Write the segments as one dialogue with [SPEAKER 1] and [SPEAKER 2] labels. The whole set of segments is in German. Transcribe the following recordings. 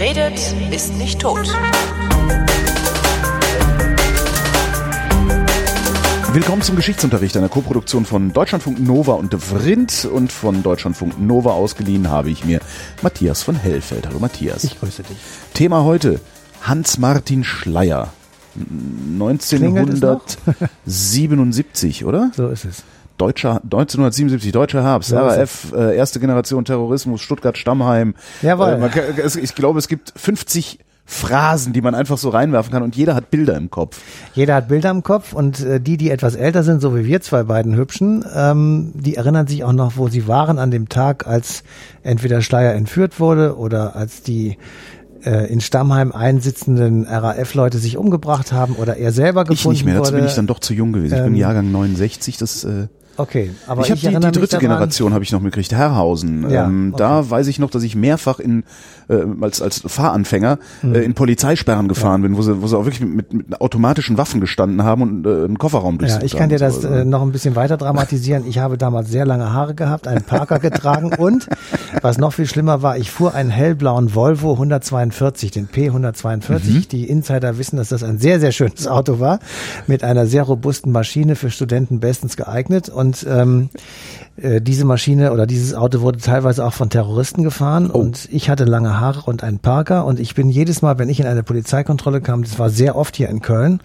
[SPEAKER 1] Wer redet, ist nicht tot.
[SPEAKER 2] Willkommen zum Geschichtsunterricht einer Koproduktion von Deutschlandfunk Nova und Vrindt und von Deutschlandfunk Nova ausgeliehen habe ich mir Matthias von Hellfeld. Hallo Matthias.
[SPEAKER 3] Ich grüße dich.
[SPEAKER 2] Thema heute Hans-Martin Schleier. 1977, oder?
[SPEAKER 3] So ist es.
[SPEAKER 2] Deutscher, 1977, Deutscher Herbst,
[SPEAKER 3] ist
[SPEAKER 2] RAF, äh, erste Generation Terrorismus, Stuttgart Stammheim.
[SPEAKER 3] Jawohl.
[SPEAKER 2] Äh, man ich glaube, es gibt 50 Phrasen, die man einfach so reinwerfen kann und jeder hat Bilder im Kopf.
[SPEAKER 3] Jeder hat Bilder im Kopf und äh, die, die etwas älter sind, so wie wir zwei beiden Hübschen, ähm, die erinnern sich auch noch, wo sie waren an dem Tag, als entweder Schleier entführt wurde oder als die äh, in Stammheim einsitzenden RAF-Leute sich umgebracht haben oder er selber gefunden
[SPEAKER 2] Ich nicht mehr, dazu
[SPEAKER 3] wurde.
[SPEAKER 2] bin ich dann doch zu jung gewesen. Ich bin
[SPEAKER 3] Ähm,
[SPEAKER 2] Jahrgang 69, das äh,
[SPEAKER 3] okay, aber
[SPEAKER 2] ich habe die, die dritte Generation habe ich noch mitgekriegt, Herrhausen.
[SPEAKER 3] Ja,
[SPEAKER 2] ähm, Da weiß ich noch, dass ich mehrfach in äh, als als Fahranfänger
[SPEAKER 3] Hm.
[SPEAKER 2] äh, in Polizeisperren gefahren bin, wo sie wo sie auch wirklich mit, mit, automatischen Waffen gestanden haben und äh, einen Kofferraum
[SPEAKER 3] Ja,
[SPEAKER 2] durchsucht
[SPEAKER 3] ich kann
[SPEAKER 2] haben
[SPEAKER 3] dir das
[SPEAKER 2] so.
[SPEAKER 3] äh, noch ein bisschen weiter dramatisieren. Ich habe damals sehr lange Haare gehabt, einen Parker getragen und was noch viel schlimmer war, ich fuhr einen hellblauen Volvo 142, den P142. Die Insider wissen, dass das ein sehr, sehr schönes Auto war, mit einer sehr robusten Maschine für Studenten bestens geeignet. Und ähm, äh, diese Maschine oder dieses Auto wurde teilweise auch von Terroristen gefahren und ich hatte lange Haare und einen Parker und ich bin jedes Mal, wenn ich in eine Polizeikontrolle kam, das war sehr oft hier in Köln,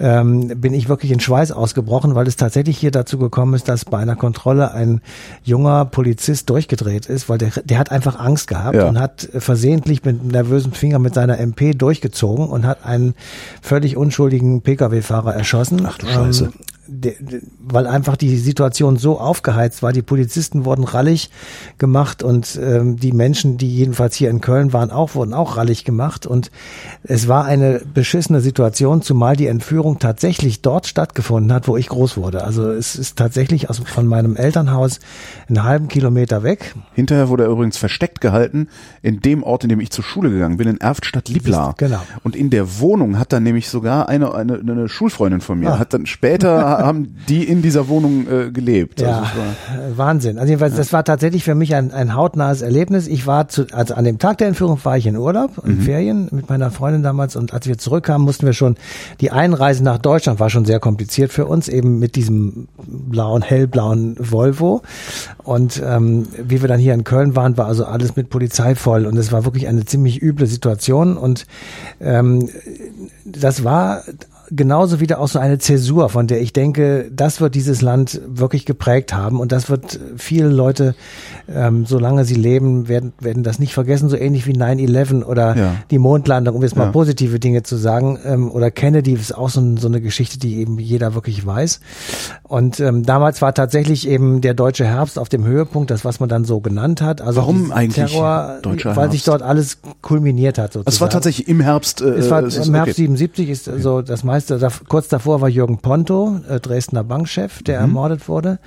[SPEAKER 3] ähm, bin ich wirklich in Schweiß ausgebrochen, weil es tatsächlich hier dazu gekommen ist, dass bei einer Kontrolle ein junger Polizist durchgedreht ist, weil der, der hat einfach Angst gehabt
[SPEAKER 2] Ja.
[SPEAKER 3] und hat versehentlich mit nervösem Finger mit seiner MP durchgezogen und hat einen völlig unschuldigen Pkw-Fahrer erschossen.
[SPEAKER 2] Ach du Scheiße.
[SPEAKER 3] Ähm, de- de- weil einfach die Situation so aufgeheizt war. Die Polizisten wurden rallig gemacht und ähm, die Menschen, die jedenfalls hier in Köln waren, auch wurden auch rallig gemacht. Und es war eine beschissene Situation, zumal die Entführung tatsächlich dort stattgefunden hat, wo ich groß wurde. Also es ist tatsächlich aus, von meinem Elternhaus einen halben Kilometer weg.
[SPEAKER 2] Hinterher wurde er übrigens versteckt gehalten in dem Ort, in dem ich zur Schule gegangen bin, in Erftstadt-Liebla.
[SPEAKER 3] Genau.
[SPEAKER 2] Und in der Wohnung hat dann nämlich sogar eine, eine, eine Schulfreundin von mir,
[SPEAKER 3] Ah.
[SPEAKER 2] hat dann später haben die in dieser Wohnung äh, gelebt.
[SPEAKER 3] Ja,
[SPEAKER 2] Also
[SPEAKER 3] äh, Wahnsinn. Also jedenfalls, das war tatsächlich für mich ein, ein hautnahes Erlebnis. Ich war zu, also an dem Tag der Entführung war ich in Urlaub, in Ferien mit meiner Freundin damals und als wir zurückkamen, mussten wir schon, die Einreise nach Deutschland war schon sehr kompliziert für uns, eben mit diesem blauen, hellblauen Volvo. Und ähm, wie wir dann hier in Köln waren, war also alles mit Polizei voll und es war wirklich eine ziemlich üble Situation und ähm, das war genauso wieder auch so eine Zäsur, von der ich denke, das wird dieses Land wirklich geprägt haben und das wird viele Leute, ähm, solange sie leben, werden, werden das nicht vergessen, so ähnlich wie 9-11 oder
[SPEAKER 2] Ja.
[SPEAKER 3] die Mondlandung, um jetzt mal
[SPEAKER 2] Ja.
[SPEAKER 3] positive Dinge zu sagen, ähm, oder Kennedy ist auch so, so eine Geschichte, die eben jeder wirklich weiß. Und ähm, damals war tatsächlich eben der deutsche Herbst auf dem Höhepunkt, das was man dann so genannt hat. Also
[SPEAKER 2] Warum eigentlich
[SPEAKER 3] Terror,
[SPEAKER 2] deutscher
[SPEAKER 3] weil sich
[SPEAKER 2] Herbst?
[SPEAKER 3] dort alles kulminiert hat sozusagen.
[SPEAKER 2] es war tatsächlich im Herbst. Äh,
[SPEAKER 3] Es war
[SPEAKER 2] es
[SPEAKER 3] im Herbst
[SPEAKER 2] okay.
[SPEAKER 3] 77 ist so das meiste. Da, kurz davor war Jürgen Ponto, äh, Dresdner Bankchef, der
[SPEAKER 2] Mhm.
[SPEAKER 3] ermordet wurde.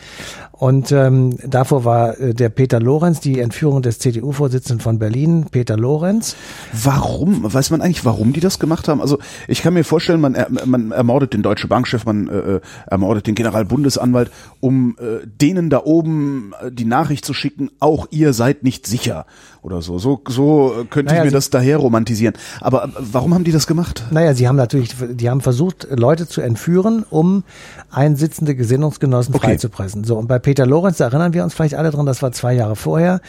[SPEAKER 3] Und ähm, davor war äh, der Peter Lorenz, die Entführung des CDU-Vorsitzenden von Berlin, Peter Lorenz.
[SPEAKER 2] Warum? Weiß man eigentlich, warum die das gemacht haben? Also ich kann mir vorstellen, man, er, man ermordet den deutschen Bankchef, man äh, äh, ermordet den Generalbundesanwalt, um äh, denen da oben äh, die Nachricht zu schicken, auch ihr seid nicht sicher oder so. So, so äh, könnte
[SPEAKER 3] Naja,
[SPEAKER 2] ich mir das daher romantisieren. Aber äh, warum haben die das gemacht?
[SPEAKER 3] Naja, sie haben natürlich, die haben versucht, Leute zu entführen, um einsitzende Gesinnungsgenossen
[SPEAKER 2] Okay.
[SPEAKER 3] freizupressen. So, und bei Peter Lorenz, da erinnern wir uns vielleicht alle dran, das war zwei Jahre vorher,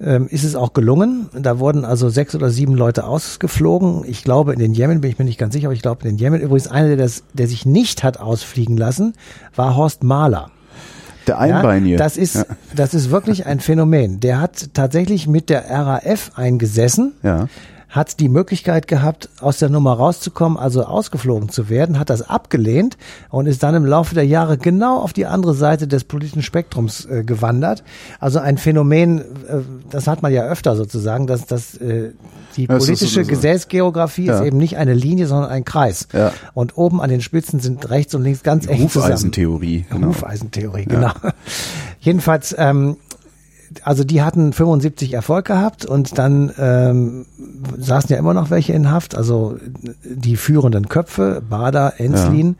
[SPEAKER 3] ähm, ist es auch gelungen. Da wurden also sechs oder sieben Leute ausgeflogen. Ich glaube, in den Jemen bin ich mir nicht ganz sicher, aber ich glaube, in den Jemen übrigens einer, der das, der sich nicht hat ausfliegen lassen, war Horst Mahler.
[SPEAKER 2] Der Einbeinige.
[SPEAKER 3] Ja, das ist,
[SPEAKER 2] Ja.
[SPEAKER 3] das ist wirklich ein Phänomen. Der hat tatsächlich mit der RAF eingesessen,
[SPEAKER 2] Ja.
[SPEAKER 3] Hat die Möglichkeit gehabt, aus der Nummer rauszukommen, also ausgeflogen zu werden, hat das abgelehnt und ist dann im Laufe der Jahre genau auf die andere Seite des politischen Spektrums äh, gewandert. Also ein Phänomen, äh, das hat man ja öfter sozusagen, dass, dass äh, die
[SPEAKER 2] Ja, es ist
[SPEAKER 3] politische
[SPEAKER 2] so- so-
[SPEAKER 3] Gesäßgeografie
[SPEAKER 2] Ja.
[SPEAKER 3] ist eben nicht eine Linie, sondern ein Kreis.
[SPEAKER 2] Ja.
[SPEAKER 3] Und oben an den Spitzen sind rechts und links ganz eng zusammen.
[SPEAKER 2] Hufeisentheorie. Genau.
[SPEAKER 3] Hufeisentheorie, genau. Jedenfalls, ähm, also die hatten 75 Erfolg gehabt und dann ähm, saßen ja immer noch welche in Haft, also die führenden Köpfe, Bader, Enslin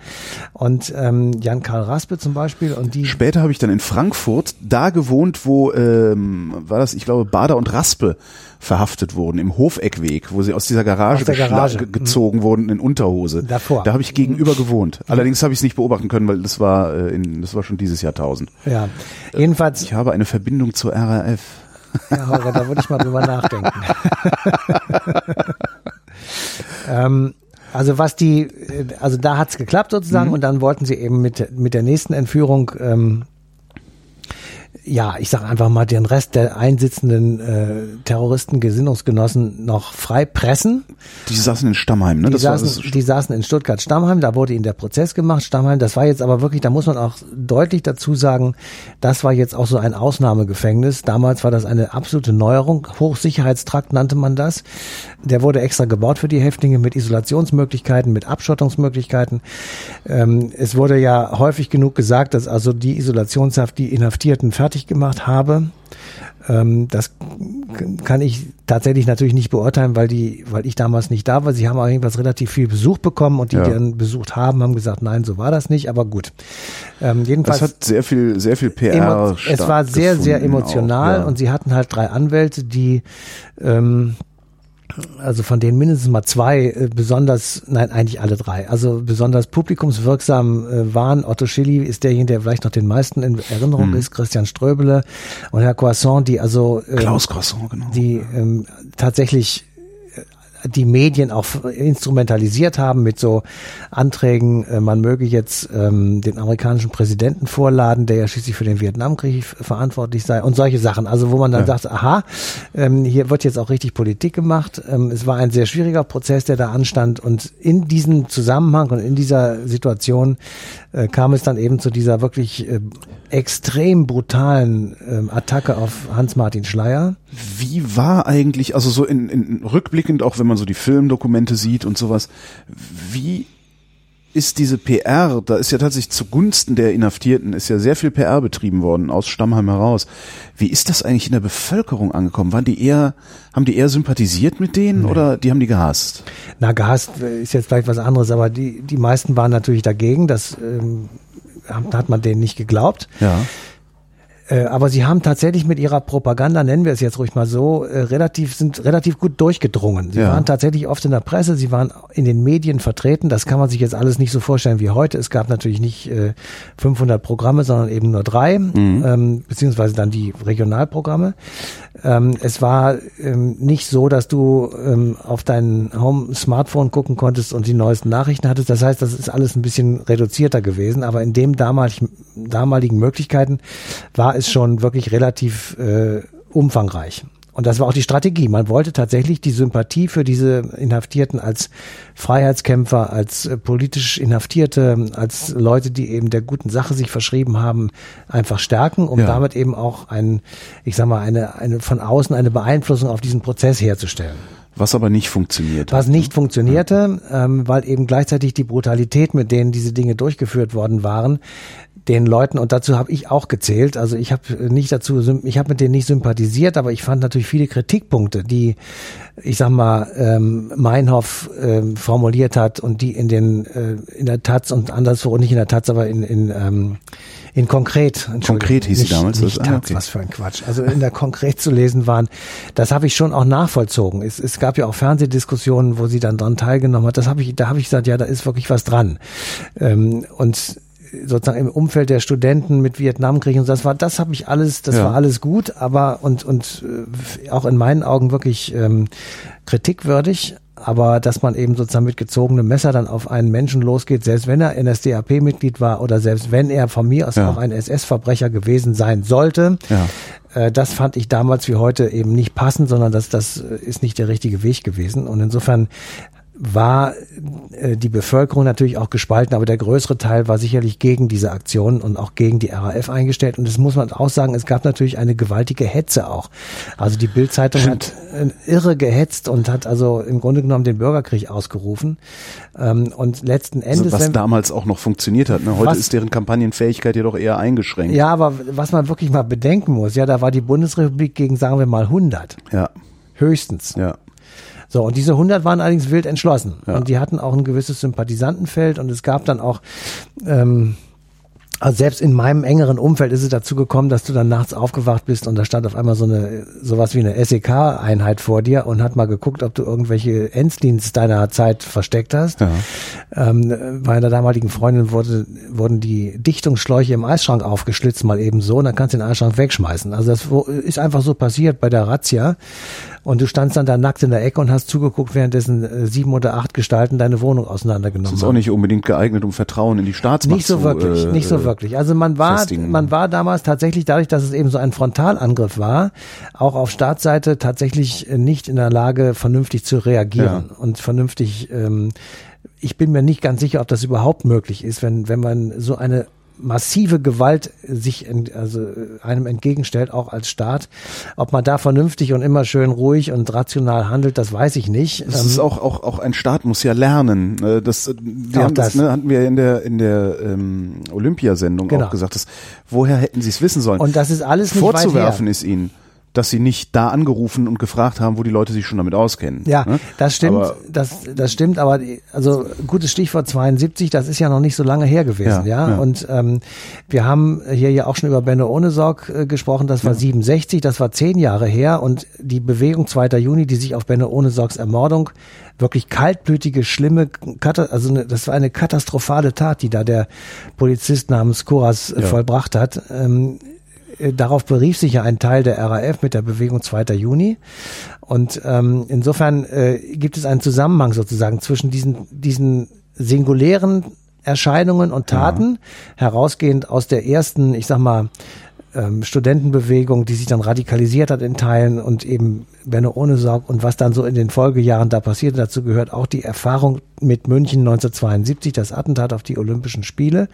[SPEAKER 3] und ähm, Jan-Karl Raspe zum Beispiel und die
[SPEAKER 2] Später habe ich dann in Frankfurt da gewohnt, wo ähm, war das, ich glaube, Bader und Raspe verhaftet wurden, im Hofeckweg, wo sie aus dieser Garage,
[SPEAKER 3] Aus Garage.
[SPEAKER 2] ge- gezogen wurden in Unterhose.
[SPEAKER 3] Davor.
[SPEAKER 2] Da habe ich gegenüber gewohnt. Allerdings habe ich es nicht beobachten können, weil das war äh, in, das war schon dieses Jahrtausend.
[SPEAKER 3] ja, jedenfalls
[SPEAKER 2] Ich habe eine Verbindung zur RAF.
[SPEAKER 3] Ja, Holger, da würde ich mal drüber nachdenken. ähm, also was die, äh, also da hat's geklappt sozusagen und dann wollten sie eben mit, mit der nächsten Entführung, ähm, ja, ich sage einfach mal, den Rest der einsitzenden äh, Terroristen, Gesinnungsgenossen noch frei pressen.
[SPEAKER 2] Die saßen in Stammheim, ne?
[SPEAKER 3] Die,
[SPEAKER 2] Das
[SPEAKER 3] saßen,
[SPEAKER 2] das,
[SPEAKER 3] die saßen in Stuttgart-Stammheim, da wurde ihnen der Prozess gemacht, Stammheim, das war jetzt aber wirklich, da muss man auch deutlich dazu sagen, das war jetzt auch so ein Ausnahmegefängnis. Damals war das eine absolute Neuerung, Hochsicherheitstrakt nannte man das. Der wurde extra gebaut für die Häftlinge mit Isolationsmöglichkeiten, mit Abschottungsmöglichkeiten. Ähm, es wurde ja häufig genug gesagt, dass also die Isolationshaft die Inhaftierten fertig gemacht habe. Ähm, das kann ich tatsächlich natürlich nicht beurteilen, weil die, weil ich damals nicht da war. Sie haben auch irgendwas relativ viel Besuch bekommen und die,
[SPEAKER 2] Ja.
[SPEAKER 3] die dann besucht haben, haben gesagt, nein, so war das nicht. Aber gut. Ähm,
[SPEAKER 2] das
[SPEAKER 3] jedenfalls.
[SPEAKER 2] hat sehr viel, sehr viel PR.
[SPEAKER 3] Es war sehr, sehr emotional
[SPEAKER 2] auch, ja.
[SPEAKER 3] und sie hatten halt drei Anwälte, die ähm, also von denen mindestens mal zwei äh, besonders, nein, eigentlich alle drei, also besonders publikumswirksam äh, waren. Otto Schilly ist derjenige, der vielleicht noch den meisten in Erinnerung
[SPEAKER 2] Hm.
[SPEAKER 3] ist, Christian Ströbele und Herr Croissant, die also ähm,
[SPEAKER 2] Klaus Croissant, genau.
[SPEAKER 3] die ähm, tatsächlich die Medien auch instrumentalisiert haben mit so Anträgen, äh, man möge jetzt ähm, den amerikanischen Präsidenten vorladen, der ja schließlich für den Vietnamkrieg verantwortlich sei und solche Sachen. Also wo man dann sagt, aha, ähm, hier wird jetzt auch richtig Politik gemacht. Ähm, es war ein sehr schwieriger Prozess, der da anstand und in diesem Zusammenhang und in dieser Situation äh, kam es dann eben zu dieser wirklich äh, extrem brutalen ähm, Attacke auf Hans-Martin Schleyer.
[SPEAKER 2] Wie war eigentlich, also so in, in rückblickend, auch wenn man so die Filmdokumente sieht und sowas, wie ist diese PR, da ist ja tatsächlich zugunsten der Inhaftierten, ist ja sehr viel PR betrieben worden aus Stammheim heraus. Wie ist das eigentlich in der Bevölkerung angekommen? Waren die eher, haben die eher sympathisiert mit denen oder die haben die gehasst?
[SPEAKER 3] Na, gehasst ist jetzt vielleicht was anderes, aber die, die meisten waren natürlich dagegen. Das ähm, hat hat man denen nicht geglaubt.
[SPEAKER 2] Ja.
[SPEAKER 3] Äh, aber sie haben tatsächlich mit ihrer Propaganda, nennen wir es jetzt ruhig mal so, äh, relativ, sind relativ gut durchgedrungen. Sie
[SPEAKER 2] Ja.
[SPEAKER 3] waren tatsächlich oft in der Presse, sie waren in den Medien vertreten. Das kann man sich jetzt alles nicht so vorstellen wie heute. Es gab natürlich nicht äh, 500 Programme, sondern eben nur drei, ähm, beziehungsweise dann die Regionalprogramme. Ähm, es war ähm, nicht so, dass du ähm, auf dein Home-Smartphone gucken konntest und die neuesten Nachrichten hattest. Das heißt, das ist alles ein bisschen reduzierter gewesen. Aber in dem damaligen, damaligen Möglichkeiten war es schon wirklich relativ äh, umfangreich. Und das war auch die Strategie. Man wollte tatsächlich die Sympathie für diese Inhaftierten als Freiheitskämpfer, als äh, politisch Inhaftierte, als Leute, die eben der guten Sache sich verschrieben haben, einfach stärken, um
[SPEAKER 2] Ja.
[SPEAKER 3] damit eben auch ein, ich sag mal, eine, eine von außen eine Beeinflussung auf diesen Prozess herzustellen.
[SPEAKER 2] Was aber nicht funktioniert.
[SPEAKER 3] Was nicht funktionierte, ähm, weil eben gleichzeitig die Brutalität, mit denen diese Dinge durchgeführt worden waren, den Leuten, und dazu habe ich auch gezählt, also ich habe nicht dazu, ich habe mit denen nicht sympathisiert, aber ich fand natürlich viele Kritikpunkte, die, ich sag mal, ähm, Meinhof ähm, formuliert hat und die in den äh, in der Taz und anderswo, nicht in der Taz, aber in, in ähm, in konkret.
[SPEAKER 2] Konkret hieß sie
[SPEAKER 3] nicht,
[SPEAKER 2] damals,
[SPEAKER 3] Nicht
[SPEAKER 2] ah,
[SPEAKER 3] Taz,
[SPEAKER 2] okay.
[SPEAKER 3] was für ein Quatsch. Also in der konkret zu lesen waren, das habe ich schon auch nachvollzogen. Es, es gab ja auch Fernsehdiskussionen, wo sie dann dran teilgenommen hat. Das habe ich, da habe ich gesagt, ja, da ist wirklich was dran. Ähm, und sozusagen im Umfeld der Studenten mit Vietnamkrieg und so, das war, das habe ich alles, das
[SPEAKER 2] Ja.
[SPEAKER 3] war alles gut, aber und und äh, auch in meinen Augen wirklich ähm, kritikwürdig. Aber dass man eben sozusagen mit gezogenem Messer dann auf einen Menschen losgeht, selbst wenn er NSDAP-Mitglied war oder selbst wenn er von mir aus
[SPEAKER 2] Ja.
[SPEAKER 3] auch ein SS-Verbrecher gewesen sein sollte,
[SPEAKER 2] Ja.
[SPEAKER 3] äh, das fand ich damals wie heute eben nicht passend, sondern das, das äh, ist nicht der richtige Weg gewesen. Und insofern war äh, die Bevölkerung natürlich auch gespalten, aber der größere Teil war sicherlich gegen diese Aktion und auch gegen die RAF eingestellt. Und das muss man auch sagen, es gab natürlich eine gewaltige Hetze auch. Also die Bildzeitung hat äh, irre gehetzt und hat also im Grunde genommen den Bürgerkrieg ausgerufen. Ähm, und letzten
[SPEAKER 2] Also
[SPEAKER 3] Endes.
[SPEAKER 2] was
[SPEAKER 3] wenn-
[SPEAKER 2] damals auch noch funktioniert hat. Ne? Heute
[SPEAKER 3] Was-
[SPEAKER 2] ist deren Kampagnenfähigkeit jedoch eher eingeschränkt.
[SPEAKER 3] ja, aber was man wirklich mal bedenken muss, ja, da war die Bundesrepublik gegen, sagen wir mal, 100.
[SPEAKER 2] Ja,
[SPEAKER 3] Höchstens.
[SPEAKER 2] ja.
[SPEAKER 3] So, und diese 100 waren allerdings wild entschlossen.
[SPEAKER 2] Ja.
[SPEAKER 3] Und die hatten auch ein gewisses Sympathisantenfeld und es gab dann auch, ähm, also selbst in meinem engeren Umfeld ist es dazu gekommen, dass du dann nachts aufgewacht bist und da stand auf einmal so eine, sowas wie eine SEK-Einheit vor dir und hat mal geguckt, ob du irgendwelche Enddienst deiner Zeit versteckt hast.
[SPEAKER 2] Ja.
[SPEAKER 3] Ähm, bei einer damaligen Freundin wurde, wurden die Dichtungsschläuche im Eisschrank aufgeschlitzt, mal eben so, und dann kannst du den Eisschrank wegschmeißen. Also das ist einfach so passiert bei der Razzia. Und du standst dann da nackt in der Ecke und hast zugeguckt, währenddessen äh, sieben oder acht Gestalten deine Wohnung
[SPEAKER 2] Das
[SPEAKER 3] auseinandergenommen
[SPEAKER 2] ist
[SPEAKER 3] haben.
[SPEAKER 2] auch nicht unbedingt geeignet, um Vertrauen in die Staatsmacht
[SPEAKER 3] Nicht so
[SPEAKER 2] zu,
[SPEAKER 3] wirklich,
[SPEAKER 2] äh,
[SPEAKER 3] nicht so wirklich. Also man war,
[SPEAKER 2] festigen.
[SPEAKER 3] man war damals tatsächlich dadurch, dass es eben so ein Frontalangriff war, auch auf Staatsseite tatsächlich nicht in der Lage, vernünftig zu reagieren und vernünftig. Ähm, ich bin mir nicht ganz sicher, ob das überhaupt möglich ist, wenn wenn man so eine massive Gewalt sich ent, also äh, einem entgegenstellt, auch als Staat. Ob man da vernünftig und immer schön ruhig und rational handelt, das weiß ich nicht.
[SPEAKER 2] Das
[SPEAKER 3] Ähm,
[SPEAKER 2] ist auch, auch, auch ein Staat muss ja lernen. Äh, Das, äh, wir
[SPEAKER 3] Auch
[SPEAKER 2] haben das,
[SPEAKER 3] das.
[SPEAKER 2] ne, hatten wir in der, in der ähm, Olympiasendung
[SPEAKER 3] Genau.
[SPEAKER 2] auch gesagt, dass, woher hätten sie es wissen sollen?
[SPEAKER 3] und das ist alles nicht.
[SPEAKER 2] Vorzuwerfen ist ihnen, dass sie nicht da angerufen und gefragt haben, wo die Leute sich schon damit auskennen.
[SPEAKER 3] Ja,
[SPEAKER 2] ne?
[SPEAKER 3] das stimmt,
[SPEAKER 2] Aber
[SPEAKER 3] das, das stimmt, aber also gutes Stichwort 72, das ist ja noch nicht so lange her gewesen, ja.
[SPEAKER 2] Ja, ja.
[SPEAKER 3] Und ähm, wir haben hier ja auch schon über Benno Ohnesorg äh, gesprochen, das war 67, das war zehn Jahre her und die Bewegung 2. Juni, die sich auf Benno Ohnesorgs Ermordung wirklich kaltblütige, schlimme, also eine, das war eine katastrophale Tat, die da der Polizist namens Koras äh,
[SPEAKER 2] Ja.
[SPEAKER 3] vollbracht hat. Ähm, äh, Darauf berief sich ja ein Teil der RAF mit der Bewegung 2. Juni. Und ähm, insofern äh, gibt es einen Zusammenhang sozusagen zwischen diesen, diesen singulären Erscheinungen und Taten, herausgehend aus der ersten, ich sag mal, ähm, Studentenbewegung, die sich dann radikalisiert hat in Teilen und eben Benno Ohnesorg und was dann so in den Folgejahren da passierte. Dazu gehört auch die Erfahrung mit München 1972, das Attentat auf die Olympischen Spiele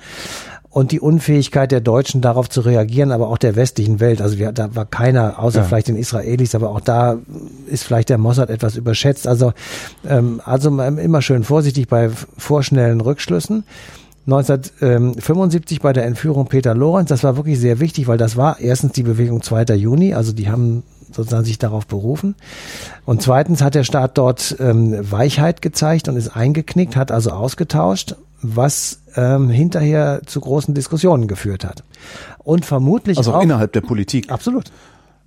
[SPEAKER 3] und die Unfähigkeit der Deutschen darauf zu reagieren, aber auch der westlichen Welt. Also wir, da war keiner, außer
[SPEAKER 2] Ja.
[SPEAKER 3] vielleicht den Israelis, aber auch da ist vielleicht der Mossad etwas überschätzt. Also, ähm, also immer schön vorsichtig bei vorschnellen Rückschlüssen. 1975 bei der Entführung Peter Lorenz, das war wirklich sehr wichtig, weil das war erstens die Bewegung 2. Juni, also die haben sozusagen sich darauf berufen. Und zweitens hat der Staat dort ähm, Weichheit gezeigt und ist eingeknickt, hat also ausgetauscht, was ähm, hinterher zu großen Diskussionen geführt hat. Und vermutlich
[SPEAKER 2] also
[SPEAKER 3] auch
[SPEAKER 2] auch innerhalb der Politik.
[SPEAKER 3] absolut.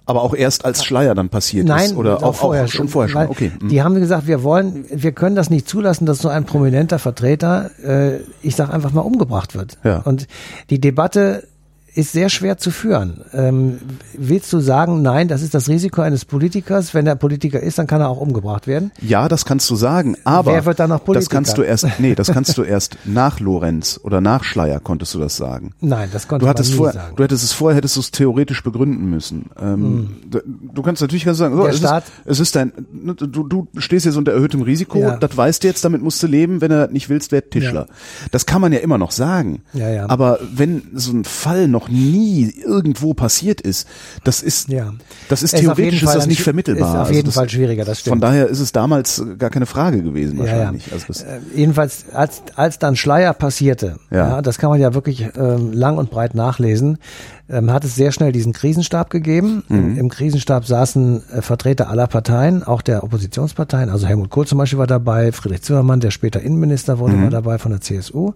[SPEAKER 2] Aber auch erst als Schleier dann passiert
[SPEAKER 3] Nein,
[SPEAKER 2] ist. Oder auch, auch schon vorher schon. Okay. hm.
[SPEAKER 3] Die haben gesagt, wir wollen, wir können das nicht zulassen, dass so ein prominenter Vertreter, äh, ich sag einfach mal, umgebracht wird.
[SPEAKER 2] Ja.
[SPEAKER 3] Und die Debatte ist sehr schwer zu führen. Ähm, willst du sagen, nein, das ist das Risiko eines Politikers. Wenn er Politiker ist, dann kann er auch umgebracht werden.
[SPEAKER 2] Ja, das kannst du sagen, aber
[SPEAKER 3] Wer wird dann noch
[SPEAKER 2] das
[SPEAKER 3] Politiker?
[SPEAKER 2] kannst du erst, nee, das kannst du erst nach Lorenz oder nach Schleier konntest du das sagen.
[SPEAKER 3] Nein, das konnte
[SPEAKER 2] Du hattest
[SPEAKER 3] man nie
[SPEAKER 2] vorher,
[SPEAKER 3] sagen.
[SPEAKER 2] Du hättest es vorher, hättest du es theoretisch begründen müssen. Ähm, du, du kannst natürlich sagen, so, es,
[SPEAKER 3] Staat-
[SPEAKER 2] ist, es ist dein, ne, du, du stehst jetzt unter erhöhtem Risiko,
[SPEAKER 3] Ja.
[SPEAKER 2] das weißt du jetzt, damit musst du leben, wenn du das nicht willst, werd Tischler. Das kann man ja immer noch sagen.
[SPEAKER 3] Ja, ja.
[SPEAKER 2] Aber wenn so ein Fall noch nie irgendwo passiert ist, das ist,
[SPEAKER 3] Ja.
[SPEAKER 2] das ist
[SPEAKER 3] ist
[SPEAKER 2] theoretisch ist das nicht vermittelbar.
[SPEAKER 3] ist auf
[SPEAKER 2] Also
[SPEAKER 3] jeden
[SPEAKER 2] das,
[SPEAKER 3] Fall schwieriger, das stimmt.
[SPEAKER 2] Von daher ist es damals äh, gar keine Frage gewesen wahrscheinlich. Also das,
[SPEAKER 3] Äh, jedenfalls, als, als dann Schleier passierte, ja.
[SPEAKER 2] Ja.
[SPEAKER 3] das kann man ja wirklich ähm, lang und breit nachlesen, ähm, hat es sehr schnell diesen Krisenstab gegeben. Im, Im Krisenstab saßen äh, Vertreter aller Parteien, auch der Oppositionsparteien. Also Helmut Kohl zum Beispiel war dabei, Friedrich Zimmermann, der später Innenminister wurde, war dabei von der CSU.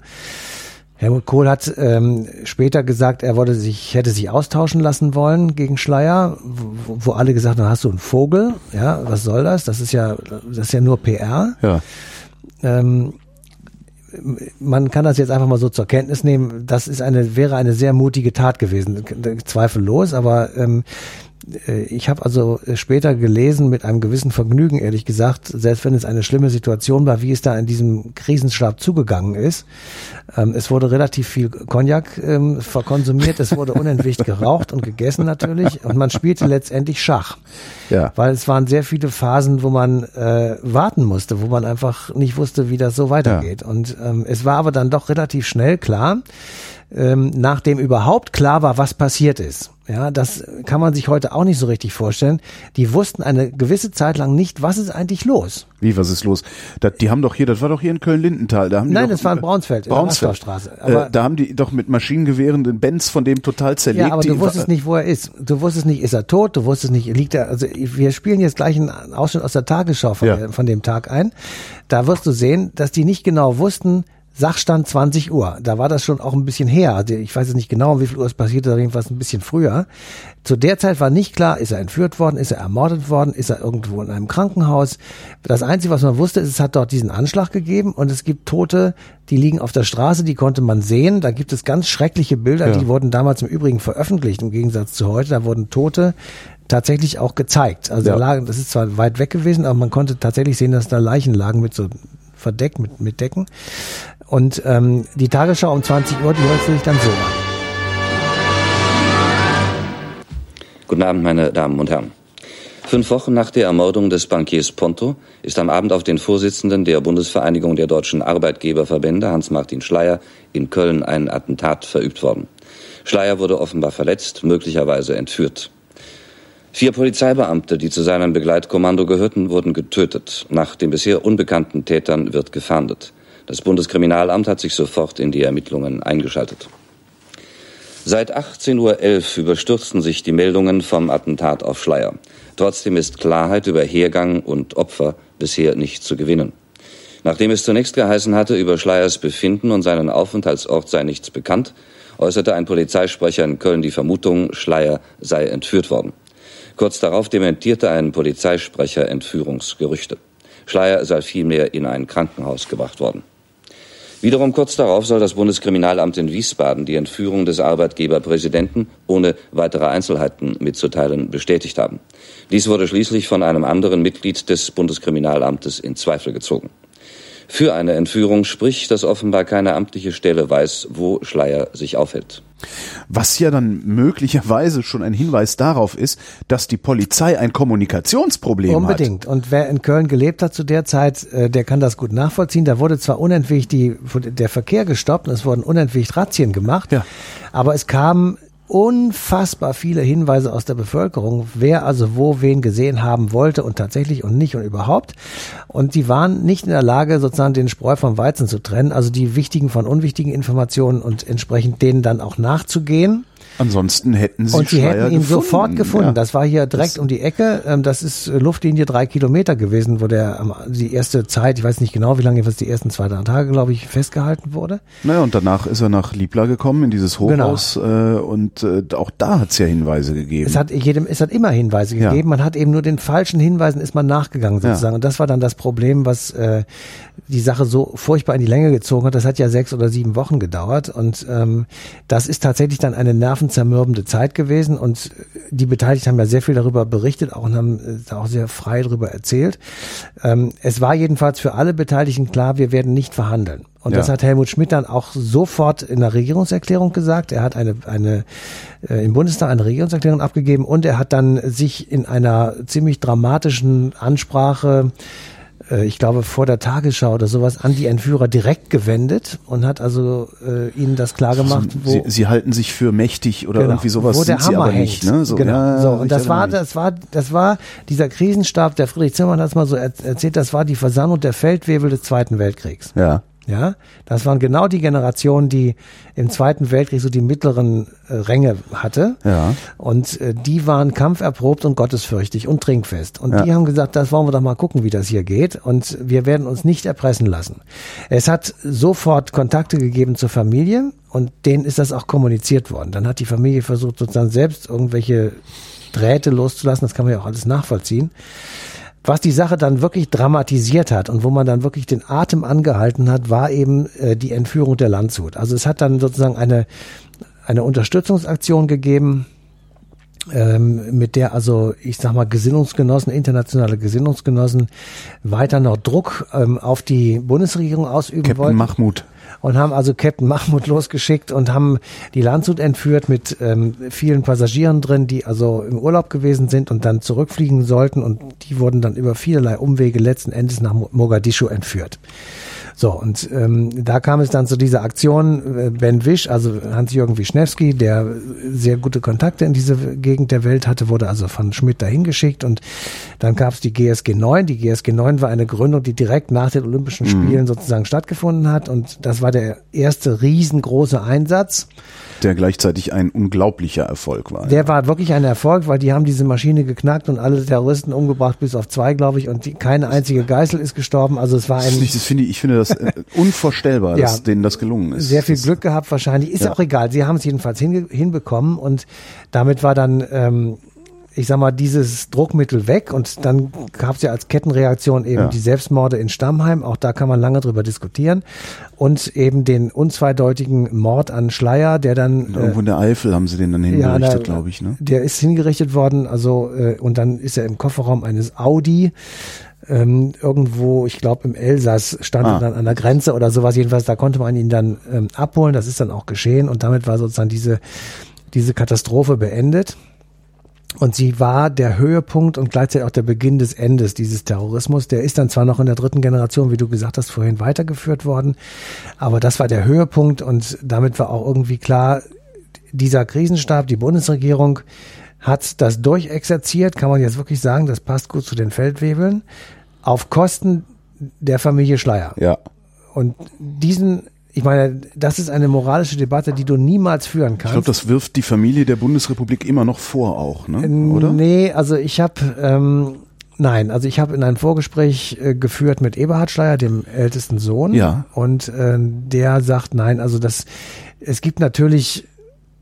[SPEAKER 3] Helmut Kohl hat ähm, später gesagt, er wollte sich, hätte sich austauschen lassen wollen gegen Schleier, wo, wo alle gesagt haben, hast du einen Vogel? Ja, was soll das? Das ist ja, das ist ja nur PR.
[SPEAKER 2] ja.
[SPEAKER 3] Ähm, man kann das jetzt einfach mal so zur Kenntnis nehmen. Das ist eine, wäre eine sehr mutige Tat gewesen, zweifellos. Aber ähm, äh, ich habe also später gelesen mit einem gewissen Vergnügen, ehrlich gesagt, selbst wenn es eine schlimme Situation war, wie es da in diesem Krisenstab zugegangen ist. Ähm, es wurde relativ viel Cognac ähm, verkonsumiert, es wurde unentwegt geraucht und gegessen natürlich und man spielte letztendlich Schach. Ja. Weil es waren sehr viele Phasen, wo man äh, warten musste, wo man einfach nicht wusste, wie das so weitergeht. Ja. Und ähm, es war aber dann doch relativ schnell klar, ähm, nachdem überhaupt klar war, was passiert ist. Ja, das kann man sich heute auch nicht so richtig vorstellen. Die wussten eine gewisse Zeit lang nicht, was ist eigentlich los.
[SPEAKER 2] Wie, was ist los? Das, die haben doch hier, das war doch hier in Köln-Lindenthal. Da haben
[SPEAKER 3] Nein, das war in Braunsfeld,
[SPEAKER 2] Braunsfeld. in der äh, da haben die doch mit Maschinengewehren den Benz von dem total zerlegt.
[SPEAKER 3] Ja, aber du wusstest nicht, wo er ist. Du wusstest nicht, ist er tot? Du wusstest nicht, liegt er, also wir spielen jetzt gleich einen Ausschnitt aus der Tagesschau von, ja. der, von dem Tag ein. Da wirst du sehen, dass die nicht genau wussten, Sachstand 20 Uhr. Da war das schon auch ein bisschen her. Also ich weiß jetzt nicht genau, wie viel Uhr es passierte, jedenfalls ein bisschen früher. Zu der Zeit war nicht klar, ist er entführt worden, ist er ermordet worden, ist er irgendwo in einem Krankenhaus. Das Einzige, was man wusste, ist, es hat dort diesen Anschlag gegeben und es gibt Tote, die liegen auf der Straße, die konnte man sehen. Da gibt es ganz schreckliche Bilder, ja. die wurden damals im Übrigen veröffentlicht, im Gegensatz zu heute. Da wurden Tote tatsächlich auch gezeigt. Also ja. da lagen, das ist zwar weit weg gewesen, aber man konnte tatsächlich sehen, dass da Leichen lagen mit so verdeckt, mit, mit Decken. Und ähm, die Tagesschau um 20 Uhr, die hört sich dann so an.
[SPEAKER 4] Guten Abend, meine Damen und Herren. Fünf Wochen nach der Ermordung des Bankiers Ponto ist am Abend auf den Vorsitzenden der Bundesvereinigung der deutschen Arbeitgeberverbände, Hans-Martin Schleier, in Köln ein Attentat verübt worden. Schleier wurde offenbar verletzt, möglicherweise entführt. Vier Polizeibeamte, die zu seinem Begleitkommando gehörten, wurden getötet. Nach den bisher unbekannten Tätern wird gefahndet. Das Bundeskriminalamt hat sich sofort in die Ermittlungen eingeschaltet. Seit 18.11 Uhr überstürzten sich die Meldungen vom Attentat auf Schleier. Trotzdem ist Klarheit über Hergang und Opfer bisher nicht zu gewinnen. Nachdem es zunächst geheißen hatte, über Schleiers Befinden und seinen Aufenthaltsort sei nichts bekannt, äußerte ein Polizeisprecher in Köln die Vermutung, Schleier sei entführt worden. Kurz darauf dementierte ein Polizeisprecher Entführungsgerüchte. Schleier sei vielmehr in ein Krankenhaus gebracht worden. Wiederum kurz darauf soll das Bundeskriminalamt in Wiesbaden die Entführung des Arbeitgeberpräsidenten ohne weitere Einzelheiten mitzuteilen bestätigt haben. Dies wurde schließlich von einem anderen Mitglied des Bundeskriminalamtes in Zweifel gezogen. Für eine Entführung spricht, dass offenbar keine amtliche Stelle weiß, wo Schleier sich aufhält.
[SPEAKER 2] Was ja dann möglicherweise schon ein Hinweis darauf ist, dass die Polizei ein Kommunikationsproblem
[SPEAKER 3] Unbedingt. hat. Unbedingt. Und wer in Köln gelebt hat zu der Zeit, äh, der kann das gut nachvollziehen. Da wurde zwar unentwegt die, der Verkehr gestoppt und es wurden unentwegt Razzien gemacht, ja. aber es kam unfassbar viele Hinweise aus der Bevölkerung, wer also wo wen gesehen haben wollte und tatsächlich und nicht und überhaupt. Und die waren nicht in der Lage, sozusagen den Spreu vom Weizen zu trennen, also die wichtigen von unwichtigen Informationen und entsprechend denen dann auch nachzugehen.
[SPEAKER 2] Ansonsten hätten sie
[SPEAKER 3] Und sie
[SPEAKER 2] Schleier
[SPEAKER 3] hätten ihn
[SPEAKER 2] gefunden.
[SPEAKER 3] sofort gefunden. Ja. Das war hier direkt das um die Ecke. Ähm, das ist äh, Luftlinie drei Kilometer gewesen, wo der die erste Zeit, ich weiß nicht genau, wie lange jedenfalls die ersten zwei Tage, glaube ich, festgehalten wurde.
[SPEAKER 2] Naja, und danach ist er nach Liebla gekommen, in dieses Hochhaus. Genau. und äh, auch da hat es ja Hinweise gegeben.
[SPEAKER 3] Es hat jedem, es hat immer Hinweise gegeben. Ja. Man hat eben nur den falschen Hinweisen ist man nachgegangen sozusagen. Ja. Und das war dann das Problem, was äh, die Sache so furchtbar in die Länge gezogen hat. Das hat ja sechs oder sieben Wochen gedauert. Und ähm, das ist tatsächlich dann eine nervenzermürbende Zeit gewesen. Und die Beteiligten haben ja sehr viel darüber berichtet auch und haben äh, auch sehr frei darüber erzählt. Ähm, es war jedenfalls für alle Beteiligten klar, wir werden nicht verhandeln. Und ja. das hat Helmut Schmidt dann auch sofort in der Regierungserklärung gesagt. Er hat eine, eine äh, im Bundestag eine Regierungserklärung abgegeben und er hat dann sich in einer ziemlich dramatischen Ansprache äh, ich glaube, vor der Tagesschau oder sowas an die Entführer direkt gewendet und hat also äh, ihnen das klar gemacht,
[SPEAKER 2] wo sie, sie halten sich für mächtig oder genau, irgendwie sowas
[SPEAKER 3] wo der
[SPEAKER 2] sind
[SPEAKER 3] Hammer
[SPEAKER 2] sie aber nicht, ne?
[SPEAKER 3] So, genau. Ja, so und das war, das war, das war dieser Krisenstab. Der Friedrich Zimmermann hat es mal so erzählt. Das war die Versammlung der Feldwebel des Zweiten Weltkriegs.
[SPEAKER 2] Ja.
[SPEAKER 3] Ja, das waren genau die Generationen, die im Zweiten Weltkrieg so die mittleren äh, Ränge hatte.
[SPEAKER 2] Ja.
[SPEAKER 3] Und äh, die waren kampferprobt und gottesfürchtig und trinkfest. Und ja. die haben gesagt, das wollen wir doch mal gucken, wie das hier geht. Und wir werden uns nicht erpressen lassen. Es hat sofort Kontakte gegeben zur Familie und denen ist das auch kommuniziert worden. Dann hat die Familie versucht, sozusagen selbst irgendwelche Drähte loszulassen. Das kann man ja auch alles nachvollziehen. Was die Sache dann wirklich dramatisiert hat und wo man dann wirklich den Atem angehalten hat, war eben äh, die Entführung der Landshut. Also es hat dann sozusagen eine, eine Unterstützungsaktion gegeben ähm, mit der also, ich sag mal, Gesinnungsgenossen, internationale Gesinnungsgenossen weiter noch Druck ähm, auf die Bundesregierung ausüben
[SPEAKER 2] Captain
[SPEAKER 3] wollten.
[SPEAKER 2] Mahmoud.
[SPEAKER 3] Und haben also Captain Mahmoud losgeschickt und haben die Landshut entführt mit ähm, vielen Passagieren drin, die also im Urlaub gewesen sind und dann zurückfliegen sollten und die wurden dann über vielerlei Umwege letzten Endes nach Mogadischu entführt. So, und ähm, da kam es dann zu dieser Aktion, äh, Ben Wisch, also Hans-Jürgen Wischnewski, der sehr gute Kontakte in diese Gegend der Welt hatte, wurde also von Schmidt dahin geschickt und dann gab es die GSG 9. Die GSG 9 war eine Gründung, die direkt nach den Olympischen Spielen mhm. sozusagen stattgefunden hat und das war der erste riesengroße Einsatz
[SPEAKER 2] der gleichzeitig ein unglaublicher Erfolg war.
[SPEAKER 3] Der war wirklich ein Erfolg, weil die haben diese Maschine geknackt und alle Terroristen umgebracht, bis auf zwei, glaube ich, und die, keine einzige Geißel ist gestorben. Also es war ein.
[SPEAKER 2] Das, finde ich, ich finde das äh, unvorstellbar, dass denen das gelungen ist.
[SPEAKER 3] Sehr viel
[SPEAKER 2] das,
[SPEAKER 3] Glück gehabt wahrscheinlich. Ist ja. auch egal. Sie haben es jedenfalls hinbekommen und damit war dann ähm, ich sag mal, dieses Druckmittel weg und dann gab es ja als Kettenreaktion eben ja. die Selbstmorde in Stammheim, auch da kann man lange drüber diskutieren und eben den unzweideutigen Mord an Schleier, der dann...
[SPEAKER 2] Irgendwo in der Eifel haben sie den dann hingerichtet, ja, glaube ich. Ne?
[SPEAKER 3] Der ist hingerichtet worden, also äh, und dann ist er im Kofferraum eines Audi ähm, irgendwo, ich glaube im Elsass stand ah. dann an der Grenze oder sowas. Jedenfalls, da konnte man ihn dann ähm, abholen. Das ist dann auch geschehen und damit war sozusagen diese diese Katastrophe beendet. Und sie war der Höhepunkt und gleichzeitig auch der Beginn des Endes dieses Terrorismus. Der ist dann zwar noch in der dritten Generation, wie du gesagt hast, vorhin weitergeführt worden, aber das war der Höhepunkt und damit war auch irgendwie klar, dieser Krisenstab, die Bundesregierung hat das durchexerziert, kann man jetzt wirklich sagen, das passt gut zu den Feldwebeln, auf Kosten der Familie Schleier.
[SPEAKER 2] Ja.
[SPEAKER 3] Und diesen ich meine, das ist eine moralische Debatte, die du niemals führen kannst. Ich
[SPEAKER 2] glaube, das wirft die Familie der Bundesrepublik immer noch vor, auch, ne? oder?
[SPEAKER 3] Nee, also ich habe ähm, Nein, also ich habe in einem Vorgespräch äh, geführt mit Eberhard Schleier, dem ältesten Sohn.
[SPEAKER 2] Ja.
[SPEAKER 3] Und äh, der sagt, nein, also das, es gibt natürlich,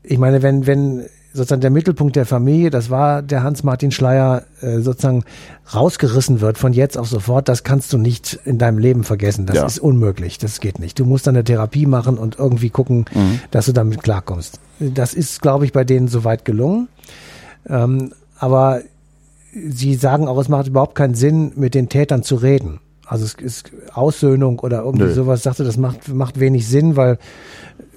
[SPEAKER 3] ich meine, wenn, wenn sozusagen der Mittelpunkt der Familie, das war der Hans-Martin Schleier, äh, sozusagen rausgerissen wird von jetzt auf sofort, das kannst du nicht in deinem Leben vergessen. Das ja. ist unmöglich, das geht nicht. Du musst dann eine Therapie machen und irgendwie gucken, mhm. dass du damit klarkommst. Das ist, glaube ich, bei denen soweit gelungen. Ähm, aber sie sagen auch, es macht überhaupt keinen Sinn, mit den Tätern zu reden. Also es ist Aussöhnung oder irgendwie Nö. sowas, sagte, das macht, macht wenig Sinn, weil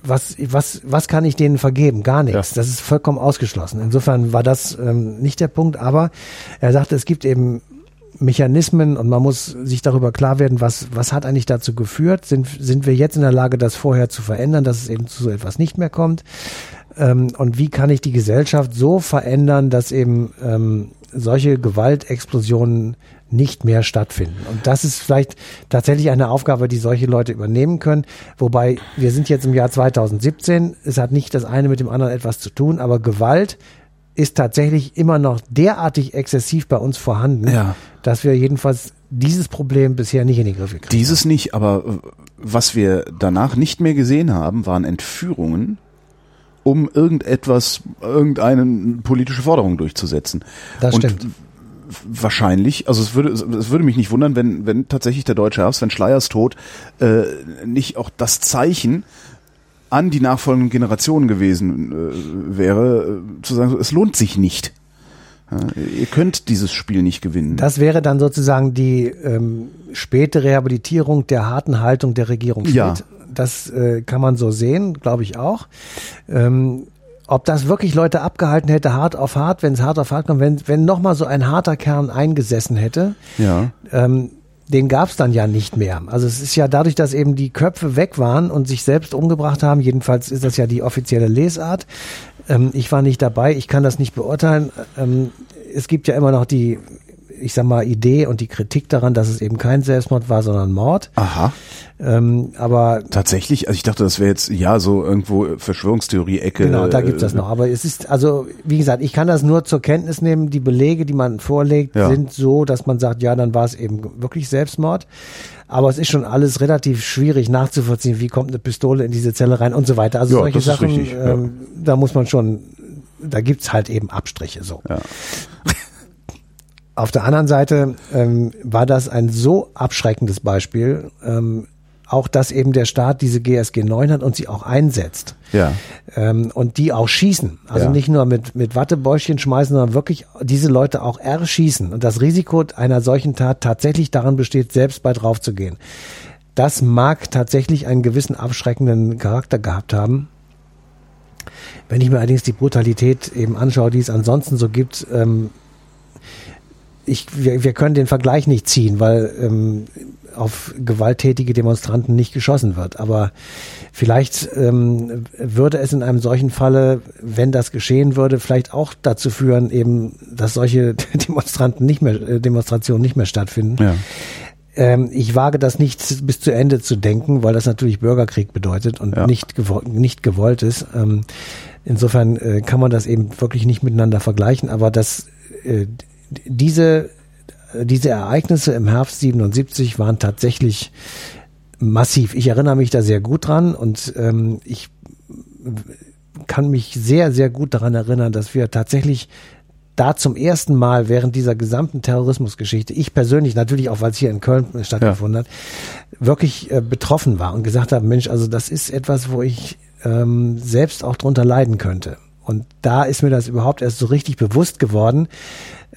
[SPEAKER 3] was, was, was kann ich denen vergeben? Gar nichts. Ja. Das ist vollkommen ausgeschlossen. Insofern war das ähm, nicht der Punkt, aber er sagte, es gibt eben Mechanismen und man muss sich darüber klar werden, was, was hat eigentlich dazu geführt? Sind, sind wir jetzt in der Lage, das vorher zu verändern, dass es eben zu so etwas nicht mehr kommt? Ähm, und wie kann ich die Gesellschaft so verändern, dass eben ähm, solche Gewaltexplosionen nicht mehr stattfinden. Und das ist vielleicht tatsächlich eine Aufgabe, die solche Leute übernehmen können. Wobei wir sind jetzt im Jahr 2017. Es hat nicht das eine mit dem anderen etwas zu tun, aber Gewalt ist tatsächlich immer noch derartig exzessiv bei uns vorhanden, ja. dass wir jedenfalls dieses Problem bisher nicht in die Griffe kriegen.
[SPEAKER 2] Dieses nicht, aber was wir danach nicht mehr gesehen haben, waren Entführungen, um irgendetwas, irgendeine politische Forderung durchzusetzen.
[SPEAKER 3] Das Und stimmt
[SPEAKER 2] wahrscheinlich, also es würde, es würde mich nicht wundern, wenn, wenn tatsächlich der deutsche Herbst, wenn Schleiers Tod äh, nicht auch das Zeichen an die nachfolgenden Generationen gewesen äh, wäre, äh, zu sagen, es lohnt sich nicht. Ja, ihr könnt dieses Spiel nicht gewinnen.
[SPEAKER 3] Das wäre dann sozusagen die ähm, späte Rehabilitierung der harten Haltung der Regierung. Ja. Das äh, kann man so sehen, glaube ich auch. Ähm, ob das wirklich Leute abgehalten hätte, hart auf hart, wenn es hart auf hart kommt, wenn, wenn nochmal so ein harter Kern eingesessen hätte,
[SPEAKER 2] ja.
[SPEAKER 3] ähm, den gab es dann ja nicht mehr. Also es ist ja dadurch, dass eben die Köpfe weg waren und sich selbst umgebracht haben, jedenfalls ist das ja die offizielle Lesart. Ähm, ich war nicht dabei, ich kann das nicht beurteilen. Ähm, es gibt ja immer noch die ich sag mal, Idee und die Kritik daran, dass es eben kein Selbstmord war, sondern Mord.
[SPEAKER 2] Aha.
[SPEAKER 3] Ähm, aber
[SPEAKER 2] tatsächlich, also ich dachte, das wäre jetzt ja so irgendwo Verschwörungstheorie-Ecke.
[SPEAKER 3] Genau, da gibt es das noch. Aber es ist, also wie gesagt, ich kann das nur zur Kenntnis nehmen. Die Belege, die man vorlegt, ja. sind so, dass man sagt, ja, dann war es eben wirklich Selbstmord. Aber es ist schon alles relativ schwierig nachzuvollziehen, wie kommt eine Pistole in diese Zelle rein und so weiter. Also ja, solche Sachen, richtig, ähm, ja. da muss man schon, da gibt's halt eben Abstriche so.
[SPEAKER 2] Ja.
[SPEAKER 3] Auf der anderen Seite ähm, war das ein so abschreckendes Beispiel, ähm, auch, dass eben der Staat diese GSG 9 hat und sie auch einsetzt.
[SPEAKER 2] Ja.
[SPEAKER 3] Ähm, und die auch schießen. Also
[SPEAKER 2] Ja.
[SPEAKER 3] nicht nur mit, mit Wattebäuschen schmeißen, sondern wirklich diese Leute auch erschießen. Und das Risiko einer solchen Tat tatsächlich daran besteht, selbst bei draufzugehen. Das mag tatsächlich einen gewissen abschreckenden Charakter gehabt haben. Wenn ich mir allerdings die Brutalität eben anschaue, die es ansonsten so gibt, ähm, ich, wir, wir können den Vergleich nicht ziehen, weil ähm, auf gewalttätige Demonstranten nicht geschossen wird. Aber vielleicht ähm, würde es in einem solchen Falle, wenn das geschehen würde, vielleicht auch dazu führen, eben, dass solche Demonstranten nicht mehr, äh, Demonstrationen nicht mehr stattfinden.
[SPEAKER 2] Ja.
[SPEAKER 3] Ähm, ich wage das nicht bis zu Ende zu denken, weil das natürlich Bürgerkrieg bedeutet und
[SPEAKER 2] Ja.
[SPEAKER 3] nicht, gewo nicht gewollt ist. Ähm, insofern äh, kann man das eben wirklich nicht miteinander vergleichen, aber das, äh, diese, diese Ereignisse im Herbst 77 waren tatsächlich massiv. Ich erinnere mich da sehr gut dran und ähm, ich kann mich sehr, sehr gut daran erinnern, dass wir tatsächlich da zum ersten Mal während dieser gesamten Terrorismusgeschichte, ich persönlich natürlich auch, weil es hier in Köln stattgefunden hat, wirklich äh, betroffen war und gesagt habe, Mensch, also das ist etwas, wo ich ähm, selbst auch drunter leiden könnte. Und da ist mir das überhaupt erst so richtig bewusst geworden.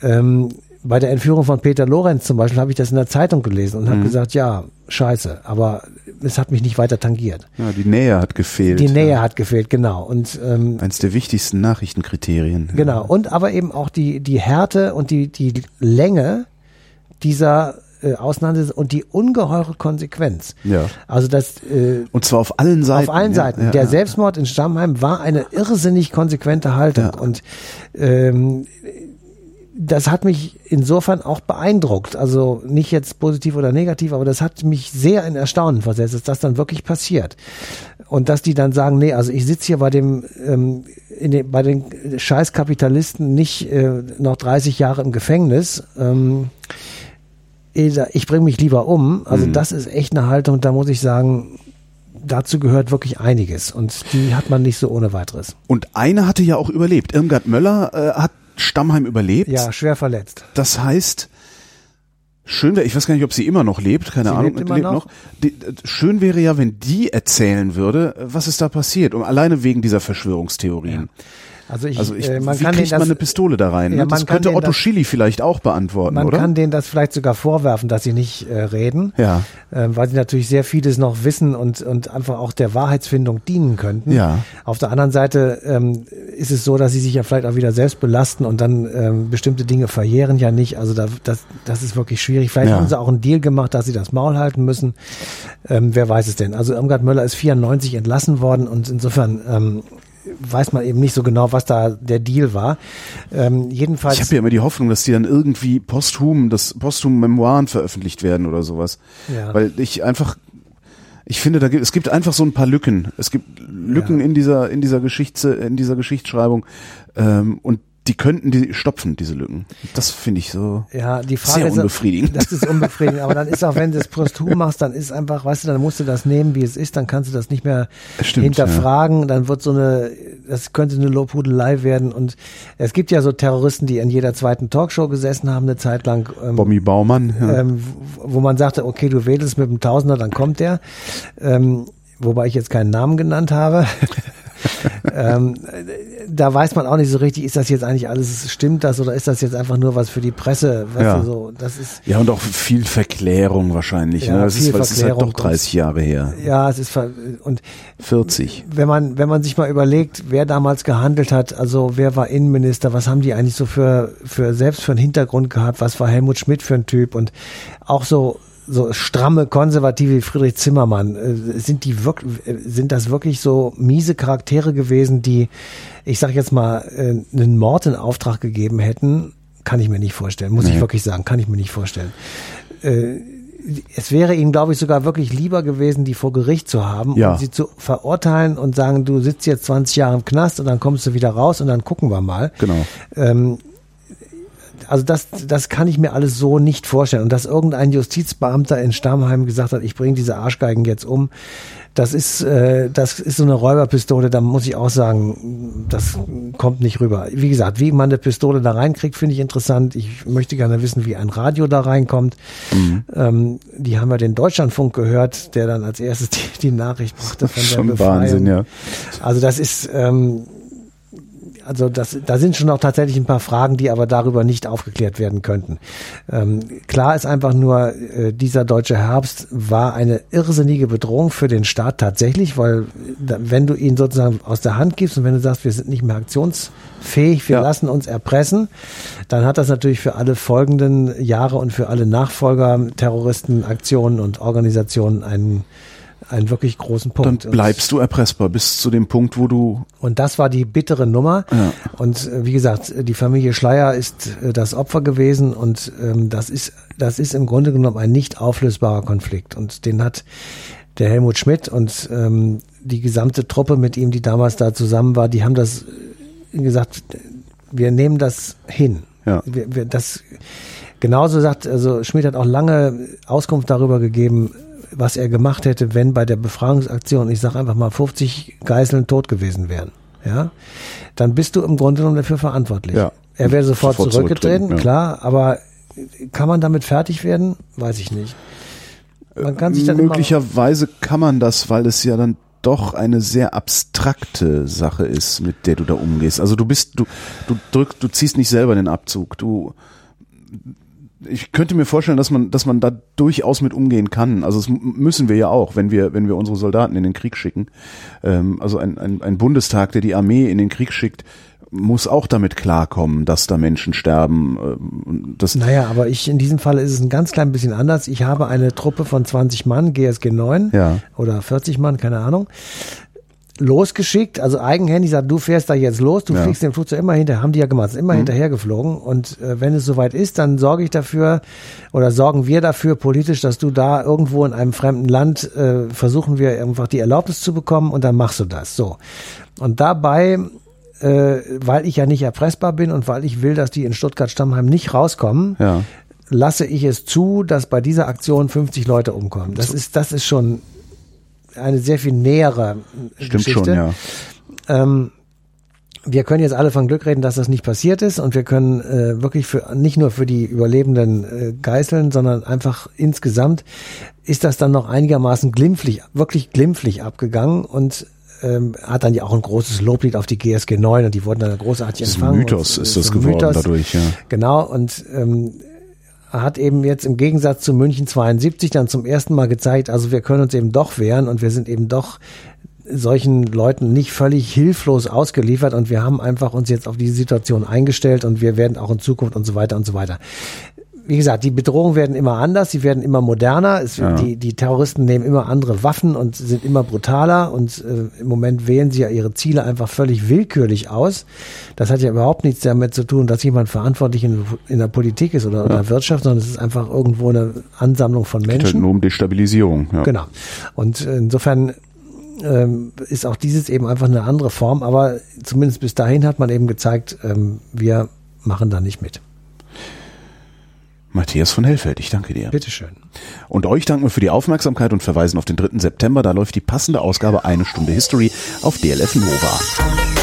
[SPEAKER 3] Ähm, bei der Entführung von Peter Lorenz zum Beispiel habe ich das in der Zeitung gelesen und habe gesagt, ja, scheiße, aber es hat mich nicht weiter tangiert.
[SPEAKER 2] ja, die Nähe hat gefehlt.
[SPEAKER 3] Die Nähe
[SPEAKER 2] Ja.
[SPEAKER 3] hat gefehlt, genau. Und ähm,
[SPEAKER 2] Eines der wichtigsten Nachrichtenkriterien.
[SPEAKER 3] Genau. Und aber eben auch die, die Härte und die, die Länge dieser äh, Auseinandersetzung und die ungeheure Konsequenz.
[SPEAKER 2] Ja.
[SPEAKER 3] Also das äh,
[SPEAKER 2] Und zwar auf allen Seiten.
[SPEAKER 3] auf allen Seiten.
[SPEAKER 2] Ja,
[SPEAKER 3] Der. Selbstmord in Stammheim war eine irrsinnig konsequente Haltung. Und ähm, das hat mich insofern auch beeindruckt. Also nicht jetzt positiv oder negativ, aber das hat mich sehr in Erstaunen versetzt, dass das dann wirklich passiert. Und dass die dann sagen, nee, also ich sitze hier bei dem, ähm, in den, bei den Scheißkapitalisten nicht äh, noch 30 Jahre im Gefängnis. Ähm, ich bringe mich lieber um. Also
[SPEAKER 2] Mhm.
[SPEAKER 3] das ist echt eine Haltung, da muss ich sagen, dazu gehört wirklich einiges. Und die hat man nicht so ohne weiteres.
[SPEAKER 2] Und eine hatte ja auch überlebt. Irmgard Möller äh, hat Stammheim überlebt.
[SPEAKER 3] Ja, schwer verletzt.
[SPEAKER 2] Das heißt, schön wäre, ich weiß gar nicht, ob sie immer noch lebt, keine
[SPEAKER 3] Sie
[SPEAKER 2] Ahnung,
[SPEAKER 3] lebt immer noch.
[SPEAKER 2] Die, äh, schön wäre ja, wenn die erzählen würde, äh, was ist da passiert, um alleine wegen dieser Verschwörungstheorien.
[SPEAKER 3] Also ich,
[SPEAKER 2] Also ich,
[SPEAKER 3] äh, man
[SPEAKER 2] wie
[SPEAKER 3] kann
[SPEAKER 2] kriegt
[SPEAKER 3] denen
[SPEAKER 2] man eine
[SPEAKER 3] das,
[SPEAKER 2] Pistole da rein?
[SPEAKER 3] Ja,
[SPEAKER 2] ne?
[SPEAKER 3] man
[SPEAKER 2] Das könnte Otto
[SPEAKER 3] das-
[SPEAKER 2] Schily vielleicht auch beantworten,
[SPEAKER 3] man
[SPEAKER 2] oder?
[SPEAKER 3] kann denen das vielleicht sogar vorwerfen, dass sie nicht äh, reden,
[SPEAKER 2] Ja.
[SPEAKER 3] ähm, weil sie natürlich sehr vieles noch wissen und, und einfach auch der Wahrheitsfindung dienen könnten.
[SPEAKER 2] Ja.
[SPEAKER 3] Auf der anderen Seite ähm, ist es so, dass sie sich ja vielleicht auch wieder selbst belasten und dann ähm, bestimmte Dinge verjähren ja nicht. Also da, das, das ist wirklich schwierig. Vielleicht
[SPEAKER 2] Ja.
[SPEAKER 3] haben sie auch einen Deal gemacht, dass sie das Maul halten müssen. Ähm, wer weiß es denn? Also Irmgard Möller ist 94 entlassen worden und insofern ähm, weiß man eben nicht so genau, was da der Deal war. Ähm, jedenfalls.
[SPEAKER 2] Ich habe ja immer die Hoffnung, dass die dann irgendwie posthum, das posthum Memoiren veröffentlicht werden oder sowas.
[SPEAKER 3] Ja.
[SPEAKER 2] Weil ich einfach, ich finde, da gibt, es gibt einfach so ein paar Lücken. Es gibt Lücken
[SPEAKER 3] Ja.
[SPEAKER 2] in dieser, in dieser Geschichte, in dieser Geschichtsschreibung, ähm, und die könnten die stopfen, diese Lücken. Das finde ich so.
[SPEAKER 3] Ja, die Frage
[SPEAKER 2] Sehr
[SPEAKER 3] ist,
[SPEAKER 2] unbefriedigend.
[SPEAKER 3] Das ist unbefriedigend, aber dann ist auch, wenn du das posthum machst, dann ist einfach, weißt du, dann musst du das nehmen, wie es ist, dann kannst du das nicht mehr
[SPEAKER 2] Stimmt,
[SPEAKER 3] hinterfragen, dann wird so eine, das könnte eine Lobhudelei werden und es gibt ja so Terroristen, die in jeder zweiten Talkshow gesessen haben, eine Zeit lang, ähm,
[SPEAKER 2] Bommi Baumann. Ja.
[SPEAKER 3] ähm, wo man sagte, okay, du wählst mit dem Tausender, dann kommt der. Ähm, wobei ich jetzt keinen Namen genannt habe. ähm, da weiß man auch nicht so richtig, ist das jetzt eigentlich alles, stimmt das oder ist das jetzt einfach nur was für die Presse?
[SPEAKER 2] Ja.
[SPEAKER 3] so, das ist,
[SPEAKER 2] ja, und auch viel Verklärung wahrscheinlich.
[SPEAKER 3] Ja,
[SPEAKER 2] ne? Das ist, weil es ist halt doch 30 Jahre her.
[SPEAKER 3] ja, es ist, und
[SPEAKER 2] 40.
[SPEAKER 3] wenn man, wenn man sich mal überlegt, wer damals gehandelt hat, also wer war Innenminister, was haben die eigentlich so für, für selbst für einen Hintergrund gehabt, was war Helmut Schmidt für ein Typ und auch so, so stramme Konservative wie Friedrich Zimmermann, äh, sind die wirklich, sind das wirklich so miese Charaktere gewesen, die, ich sag jetzt mal, äh, einen Mord in Auftrag gegeben hätten? Kann ich mir nicht vorstellen, muss ich
[SPEAKER 2] Nee.
[SPEAKER 3] wirklich sagen, kann ich mir nicht vorstellen. Äh, es wäre ihnen, glaube ich, sogar wirklich lieber gewesen, die vor Gericht zu haben
[SPEAKER 2] Ja.
[SPEAKER 3] und sie zu verurteilen und sagen, du sitzt jetzt 20 Jahre im Knast und dann kommst du wieder raus und dann gucken wir mal.
[SPEAKER 2] Genau.
[SPEAKER 3] Ähm, also das, das kann ich mir alles so nicht vorstellen. Und dass irgendein Justizbeamter in Stammheim gesagt hat, ich bringe diese Arschgeigen jetzt um, das ist, äh, das ist so eine Räuberpistole, da muss ich auch sagen, das kommt nicht rüber. Wie gesagt, wie man eine Pistole da reinkriegt, finde ich interessant. Ich möchte gerne wissen, wie ein Radio da reinkommt. Mhm. Ähm, die haben ja den Deutschlandfunk gehört, der dann als erstes die, die Nachricht brachte von der
[SPEAKER 2] Schon
[SPEAKER 3] Befreiung.
[SPEAKER 2] Wahnsinn, ja.
[SPEAKER 3] Also das ist, ähm, also das, da sind schon noch tatsächlich ein paar Fragen, die aber darüber nicht aufgeklärt werden könnten. Ähm, klar ist einfach nur, äh, dieser deutsche Herbst war eine irrsinnige Bedrohung für den Staat tatsächlich, weil da, wenn du ihn sozusagen aus der Hand gibst und wenn du sagst, wir sind nicht mehr aktionsfähig, wir
[SPEAKER 2] Ja.
[SPEAKER 3] lassen uns erpressen, dann hat das natürlich für alle folgenden Jahre und für alle Nachfolger Terroristen, Aktionen und Organisationen einen einen wirklich großen
[SPEAKER 2] Dann
[SPEAKER 3] Punkt. Und-
[SPEAKER 2] bleibst du erpressbar bis zu dem Punkt, wo du
[SPEAKER 3] und das war die bittere Nummer.
[SPEAKER 2] Ja.
[SPEAKER 3] Und äh, wie gesagt, die Familie Schleier ist äh, das Opfer gewesen und ähm, das ist das ist im Grunde genommen ein nicht auflösbarer Konflikt. Und den hat der Helmut Schmidt und ähm, die gesamte Truppe mit ihm, die damals da zusammen war, die haben das äh, gesagt, wir nehmen das hin.
[SPEAKER 2] Ja.
[SPEAKER 3] Wir, wir, das genauso sagt, also Schmidt hat auch lange Auskunft darüber gegeben, was er gemacht hätte, wenn bei der Befragungsaktion, ich sage einfach mal 50 Geiseln tot gewesen wären. Ja, dann bist du im Grunde genommen dafür verantwortlich.
[SPEAKER 2] Ja.
[SPEAKER 3] Er wäre sofort,
[SPEAKER 2] Sofort
[SPEAKER 3] zurückgetreten,
[SPEAKER 2] ja.
[SPEAKER 3] klar, aber kann man damit fertig werden? Weiß ich nicht. Man kann sich dann
[SPEAKER 2] möglicherweise kann man das, weil es ja dann doch eine sehr abstrakte Sache ist, mit der du da umgehst. Also du bist, du, du drückst, du ziehst nicht selber den Abzug. Du, ich könnte mir vorstellen, dass man, dass man da durchaus mit umgehen kann. Also das müssen wir ja auch, wenn wir, wenn wir unsere Soldaten in den Krieg schicken. Ähm, also ein, ein, ein Bundestag, der die Armee in den Krieg schickt, muss auch damit klarkommen, dass da Menschen sterben. und Das,
[SPEAKER 3] Naja, aber ich, in diesem Fall ist es ein ganz klein bisschen anders. Ich habe eine Truppe von 20 Mann, GSG 9
[SPEAKER 2] Ja.
[SPEAKER 3] oder 40 Mann, keine Ahnung, losgeschickt, also eigenhändig sagt, du fährst da jetzt los, du
[SPEAKER 2] Ja.
[SPEAKER 3] fliegst den Flugzeug immer hinter, haben die ja gemacht, sind
[SPEAKER 2] Mhm.
[SPEAKER 3] immer hinterher geflogen und äh, wenn es soweit ist, dann sorge ich dafür oder sorgen wir dafür politisch, dass du da irgendwo in einem fremden Land äh, versuchen wir einfach die Erlaubnis zu bekommen und dann machst du das. So. Und dabei äh, weil ich ja nicht erpressbar bin und weil ich will, dass die in Stuttgart-Stammheim nicht rauskommen,
[SPEAKER 2] ja.
[SPEAKER 3] lasse ich es zu, dass bei dieser Aktion 50 Leute umkommen. Das ist, das ist schon eine sehr viel nähere
[SPEAKER 2] Stimmt
[SPEAKER 3] Geschichte.
[SPEAKER 2] schon, ja.
[SPEAKER 3] Ähm, wir können jetzt alle von Glück reden, dass das nicht passiert ist und wir können äh, wirklich für nicht nur für die überlebenden äh, Geißeln, sondern einfach insgesamt ist das dann noch einigermaßen glimpflich, wirklich glimpflich abgegangen und ähm, hat dann ja auch ein großes Loblied auf die GSG 9 und die wurden dann großartig
[SPEAKER 2] Das ist ein
[SPEAKER 3] empfangen.
[SPEAKER 2] Mythos
[SPEAKER 3] und,
[SPEAKER 2] ist
[SPEAKER 3] äh,
[SPEAKER 2] das
[SPEAKER 3] so
[SPEAKER 2] geworden
[SPEAKER 3] Mythos.
[SPEAKER 2] dadurch, ja.
[SPEAKER 3] Genau, und ähm, hat eben jetzt im Gegensatz zu München 72 dann zum ersten Mal gezeigt, also wir können uns eben doch wehren und wir sind eben doch solchen Leuten nicht völlig hilflos ausgeliefert und wir haben einfach uns jetzt auf diese Situation eingestellt und wir werden auch in Zukunft und so weiter und so weiter. Wie gesagt, die Bedrohungen werden immer anders, sie werden immer moderner, es,
[SPEAKER 2] Ja.
[SPEAKER 3] die, die Terroristen nehmen immer andere Waffen und sind immer brutaler und äh, im Moment wählen sie ja ihre Ziele einfach völlig willkürlich aus. Das hat ja überhaupt nichts damit zu tun, dass jemand verantwortlich in, in der Politik ist oder in der Wirtschaft, sondern es ist einfach irgendwo eine Ansammlung von
[SPEAKER 2] Geht halt
[SPEAKER 3] Menschen.
[SPEAKER 2] nur um Destabilisierung. Ja.
[SPEAKER 3] Genau. Und insofern ähm, ist auch dieses eben einfach eine andere Form, aber zumindest bis dahin hat man eben gezeigt, ähm, wir machen da nicht mit.
[SPEAKER 2] Matthias von Hellfeld, ich danke dir.
[SPEAKER 3] Bitteschön.
[SPEAKER 2] Und euch danken wir für die Aufmerksamkeit und verweisen auf den 3. September. Da läuft die passende Ausgabe Eine Stunde History auf DLF Nova.